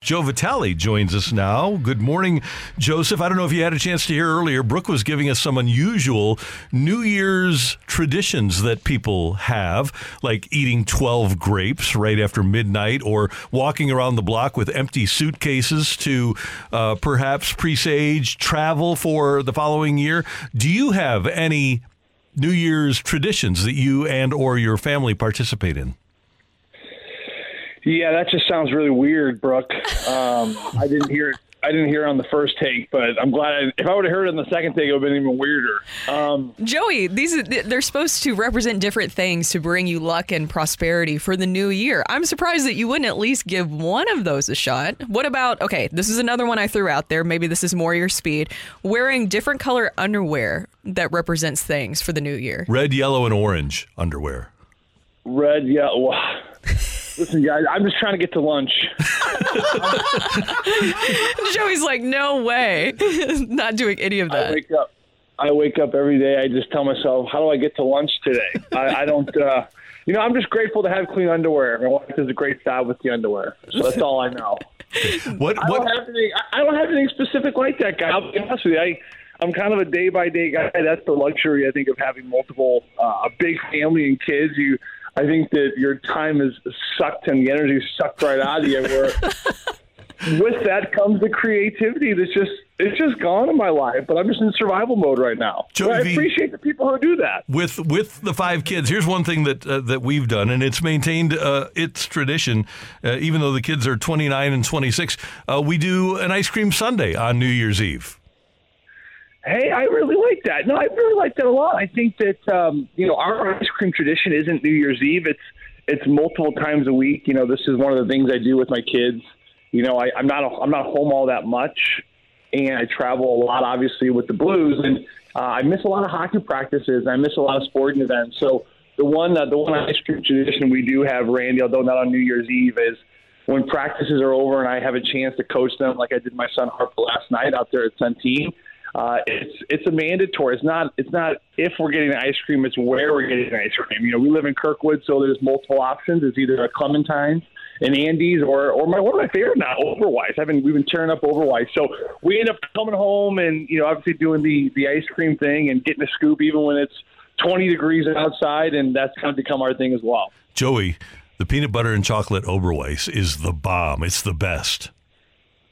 Joe Vitale joins us now. Good morning, Joseph. I don't know if you had a chance to hear earlier. Brooke was giving us some unusual New Year's traditions that people have, like eating 12 grapes right after midnight or walking around the block with empty suitcases to uh, perhaps presage travel for the following year. Do you have any New Year's traditions that you and or your family participate in? Yeah, that just sounds really weird, Brooke. Um, I didn't hear it. I didn't hear it on the first take, but I'm glad. I, if I would have heard it on the second take, it would have been even weirder. Um, Joey, these they're supposed to represent different things to bring you luck and prosperity for the new year. I'm surprised that you wouldn't at least give one of those a shot. What about okay? This is another one I threw out there. Maybe this is more your speed. Wearing different color underwear that represents things for the new year. Red, yellow, and orange underwear. red, yeah. Well, listen, guys, I'm just trying to get to lunch. Joey's like, no way, not doing any of that. I that. wake up. I wake up every day. I just tell myself, how do I get to lunch today? I, I don't. Uh, you know, I'm just grateful to have clean underwear. My wife does a great job with the underwear, so that's all I know. What I what don't have anything. I don't have anything specific like that, guy. I'll be honest with you. I, I'm kind of a day by day guy. That's the luxury, I think, of having multiple, uh, a big family and kids. You, I think that your time is sucked and the energy is sucked right out of you. Where with that comes the creativity that's just it's just gone in my life. But I'm just in survival mode right now. Joey But I V- appreciate the people who do that. with with the five kids, here's one thing that uh, that we've done, and it's maintained uh, its tradition, uh, even though the kids are 29 and 26. Uh, we do an ice cream Sunday on New Year's Eve. Hey, I really like that. No, I really like that a lot. I think that um, you know our ice cream tradition isn't New Year's Eve. It's it's multiple times a week. You know, this is one of the things I do with my kids. You know, I, I'm not I'm not home all that much, and I travel a lot, obviously, with the Blues, and uh, I miss a lot of hockey practices. I miss a lot of sporting events. So the one uh, the one ice cream tradition we do have, Randy, although not on New Year's Eve, is when practices are over and I have a chance to coach them, like I did my son Harper last night out there at Centene. Uh, it's it's a mandatory. It's not it's not if we're getting ice cream. It's where we're getting ice cream. You know, we live in Kirkwood, so there's multiple options. It's either a Clementine, an Andy's, or or my one of my favorite now, Oberweis. I've been we've been tearing up Oberweis. So we end up coming home and you know obviously doing the the ice cream thing and getting a scoop even when it's 20 degrees outside, and that's kind of become our thing as well. Joey, the peanut butter and chocolate Oberweis is the bomb. It's the best.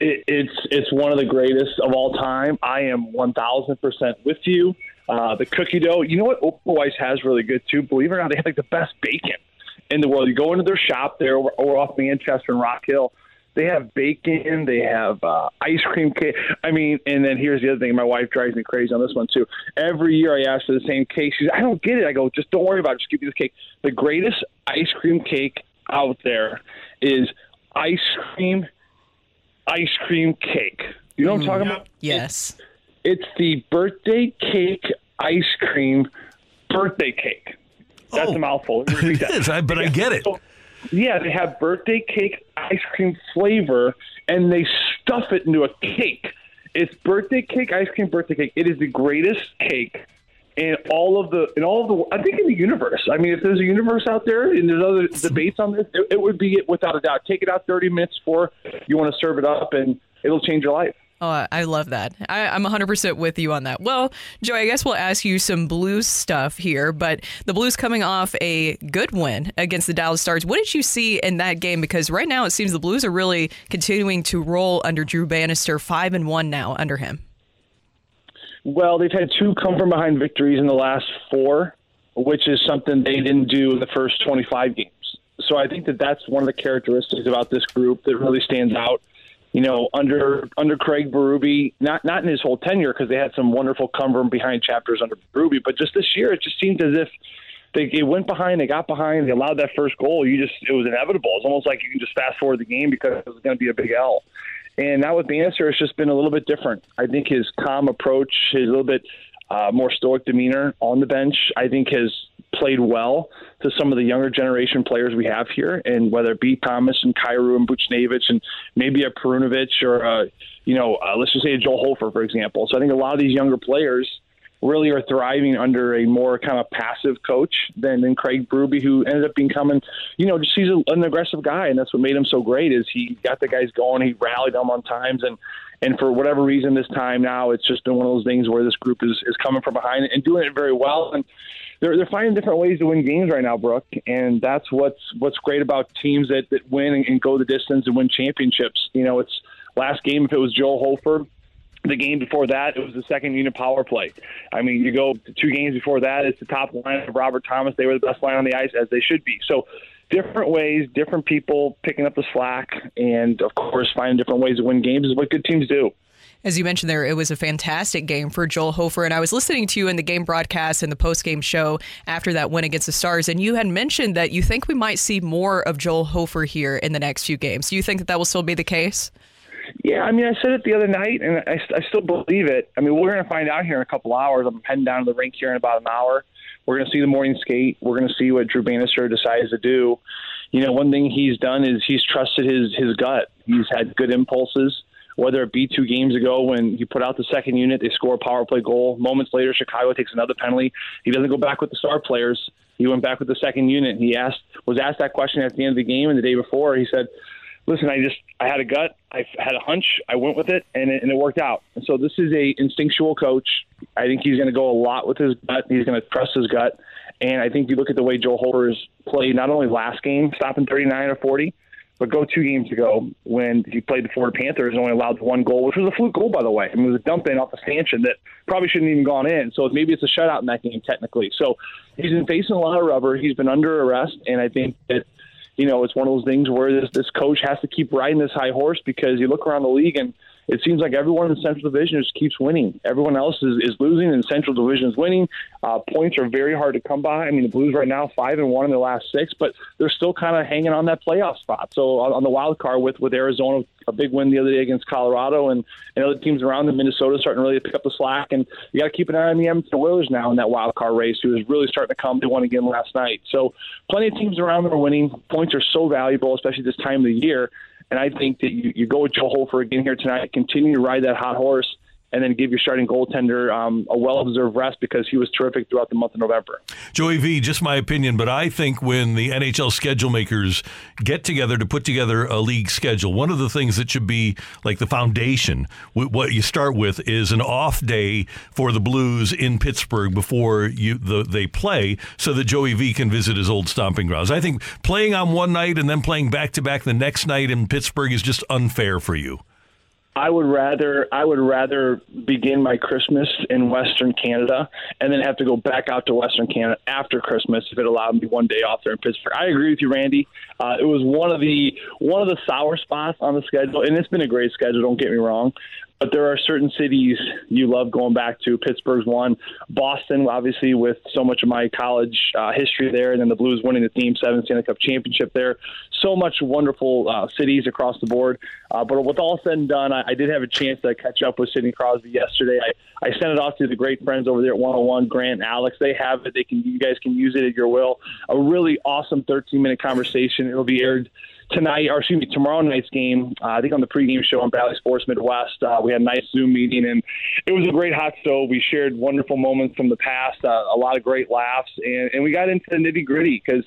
It, it's it's one of the greatest of all time. I am one thousand percent with you. Uh, the cookie dough, you know what Oberweis has really good too. Believe it or not, they have like the best bacon in the world. You go into their shop there or, or off Manchester and Rock Hill. They have bacon. They have uh, ice cream cake. I mean, and then here's the other thing. My wife drives me crazy on this one too. Every year I ask for the same cake. She's, I don't get it. I go, just don't worry about it. Just give me this cake. The greatest ice cream cake out there is ice cream ice cream cake. You know what I'm talking mm. about? Yes. It's the birthday cake ice cream birthday cake. That's Oh. a mouthful. Let me repeat It that. is, I, but I get it. So, yeah, they have birthday cake ice cream flavor, and they stuff it into a cake. It's birthday cake ice cream birthday cake. It is the greatest cake in all of the in all of the I think in the universe. I mean, if there's a universe out there and there's other debates on this, it, it would be it without a doubt. Take it out 30 minutes before you want to serve it up, and it'll change your life. Oh, I love that. I, I'm 100% with you on that. Well, Joey, I guess we'll ask you some Blues stuff here, but the Blues coming off a good win against the Dallas Stars. What did you see in that game? Because right now it seems the Blues are really continuing to roll under Drew Bannister, five and one now under him. Well, they've had two come from behind victories in the last four, which is something they didn't do in the first 25 games. So I think that that's one of the characteristics about this group that really stands out. you know, under under Craig Berube, not not in his whole tenure because they had some wonderful come from behind chapters under Berube, but just this year it just seemed as if they, they went behind, they got behind, they allowed that first goal. You just it was inevitable. It's almost like you can just fast forward the game because it was going to be a big L. And now with Bannister, it's just been a little bit different. I think his calm approach, his little bit uh, more stoic demeanor on the bench, I think has played well to some of the younger generation players we have here, and whether it be Thomas and Kyrou and Buchnevich and maybe a Perunovich or a, you know, uh, let's just say a Joel Hofer, for example. So I think a lot of these younger players really are thriving under a more kind of passive coach than, than Craig Berube, who ended up becoming, you know, just he's an aggressive guy, and that's what made him so great. Is he got the guys going, he rallied them on times, and and for whatever reason, this time now it's just been one of those things where this group is is coming from behind and doing it very well, and they're they're finding different ways to win games right now, Brooke, and that's what's what's great about teams that that win and, and go the distance and win championships. You know, it's last game if it was Joel Hofer the game before that, it was the second unit power play. I mean, you go two games before that, it's the top line of Robert Thomas. They were the best line on the ice, as they should be. So, different ways, different people picking up the slack, and of course, finding different ways to win games is what good teams do. As you mentioned there, it was a fantastic game for Joel Hofer. And I was listening to you in the game broadcast and the post game show after that win against the Stars. And you had mentioned that you think we might see more of Joel Hofer here in the next few games. Do you think that that will still be the case? Yeah, I mean, I said it the other night, and I, I still believe it. I mean, we're going to find out here in a couple hours. I'm heading down to the rink here in about an hour. We're going to see the morning skate. We're going to see what Drew Bannister decides to do. You know, one thing he's done is he's trusted his his gut. He's had good impulses. Whether it be two games ago when he put out the second unit, they score a power play goal. Moments later, Chicago takes another penalty. He doesn't go back with the star players. He went back with the second unit. He asked was asked that question at the end of the game and the day before. He said, listen, I just I had a gut, I had a hunch, I went with it, and it, and it worked out. And so this is a instinctual coach. I think he's going to go a lot with his gut. He's going to trust his gut, and I think you look at the way Joel Hofer has played not only last game, stopping 39 or 40, but go two games ago when he played the Florida Panthers and only allowed one goal, which was a fluke goal, by the way. I mean, it was a dump in off a stanchion that probably shouldn't have even gone in. So maybe it's a shutout in that game technically. So he's been facing a lot of rubber. He's been under arrest, and I think that you know, it's one of those things where this this coach has to keep riding this high horse because you look around the league and it seems like everyone in the Central Division just keeps winning. Everyone else is, is losing, and Central Division is winning. Uh, points are very hard to come by. I mean, the Blues right now five and one in their last six, but they're still kind of hanging on that playoff spot. So on, on the wild card with with Arizona, a big win the other day against Colorado, and, and other teams around them, Minnesota starting to really pick up the slack. And you got to keep an eye on the Edmonton Oilers now in that wild card race, who is really starting to come. They won again last night. So plenty of teams around them are winning. Points are so valuable, especially this time of the year. And I think that you, you go with Joe Hofer again here tonight, continue to ride that hot horse, and then give your starting goaltender um, a well-deserved rest because he was terrific throughout the month of November. Joey V, just my opinion, but I think when the NHL schedule makers get together to put together a league schedule, one of the things that should be like the foundation, what you start with is an off day for the Blues in Pittsburgh before you the, they play, so that Joey V can visit his old stomping grounds. I think playing on one night and then playing back to back the next night in Pittsburgh is just unfair for you. I would rather I would rather begin my Christmas in Western Canada and then have to go back out to Western Canada after Christmas if it allowed me one day off there in Pittsburgh. I agree with you, Randy. Uh, it was one of the one of the sour spots on the schedule, and it's been a great schedule. Don't get me wrong, but there are certain cities you love going back to. Pittsburgh's one, Boston, obviously, with so much of my college uh, history there, and then the Blues winning the Team Seven Stanley Cup championship there. So much wonderful uh, cities across the board. Uh, but with all said and done, I, I did have a chance to catch up with Sidney Crosby yesterday. I, I sent it off to the great friends over there at 101, Grant Alex. They have it. They can. You guys can use it at your will. A really awesome 13 minute conversation. It'll be aired tonight, or excuse me, tomorrow night's game. Uh, I think on the pregame show on Bally Sports Midwest, uh, we had a nice Zoom meeting, and it was a great hot stove. We shared wonderful moments from the past, uh, a lot of great laughs, and, and we got into the nitty gritty because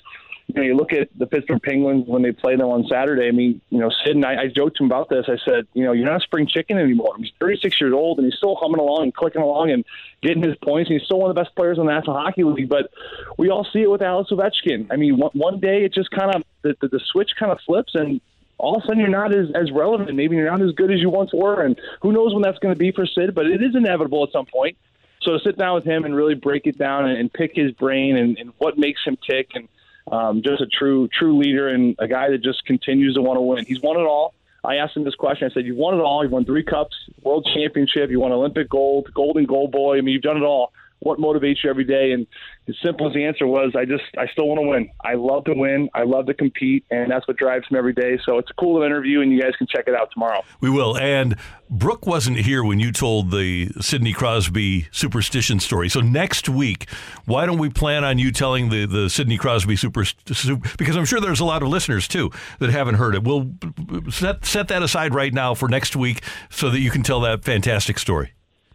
you know, you look at the Pittsburgh Penguins when they play them on Saturday. I mean, you know, Sid and I, I joked him about this. I said, you know, you're not a spring chicken anymore. He's 36 years old and he's still humming along and clicking along and getting his points. And he's still one of the best players in the National Hockey League. But we all see it with Alex Ovechkin. I mean, one, one day it just kind of the, the, the switch kind of flips and all of a sudden you're not as, as relevant. Maybe you're not as good as you once were. And who knows when that's going to be for Sid, but it is inevitable at some point. So to sit down with him and really break it down and, and pick his brain and, and what makes him tick and um, just a true true leader and a guy that just continues to want to win. He's won it all. I asked him this question. I said, "You've won it all. You've won three cups, world championship. You won Olympic gold, golden goal boy. I mean, you've done it all. What motivates you every day?" And as simple as the answer was, "I just, I still want to win. I love to win. I love to compete, and that's what drives me every day." So it's a cool interview, and you guys can check it out tomorrow. We will. And Brooke wasn't here when you told the Sidney Crosby superstition story. So next week, why don't we plan on you telling the, the Sidney Crosby super, super because I'm sure there's a lot of listeners too that haven't heard it. We'll set set that aside right now for next week so that you can tell that fantastic story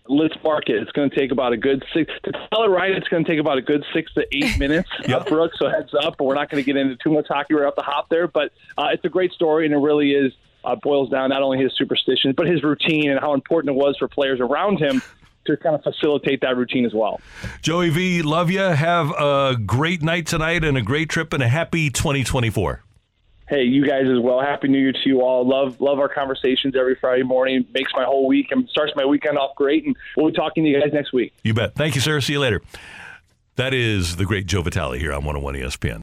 let's mark it. It's going to take about a good six to tell it right. It's going to take about a good six to eight minutes, yep. uh, Brooke. So heads up. We're not going to get into too much hockey right off the hop there, but uh, it's a great story, and it really is uh, boils down not only his superstitions but his routine and how important it was for players around him to kind of facilitate that routine as well. Joey V, love you. Have a great night tonight and a great trip and a happy 2024 hey, you guys as well. Happy New Year to you all. Love love our conversations every Friday morning. Makes my whole week and starts my weekend off great. And we'll be talking to you guys next week. You bet. Thank you, sir. See you later. That is the great Joe Vitale here on 101 ESPN.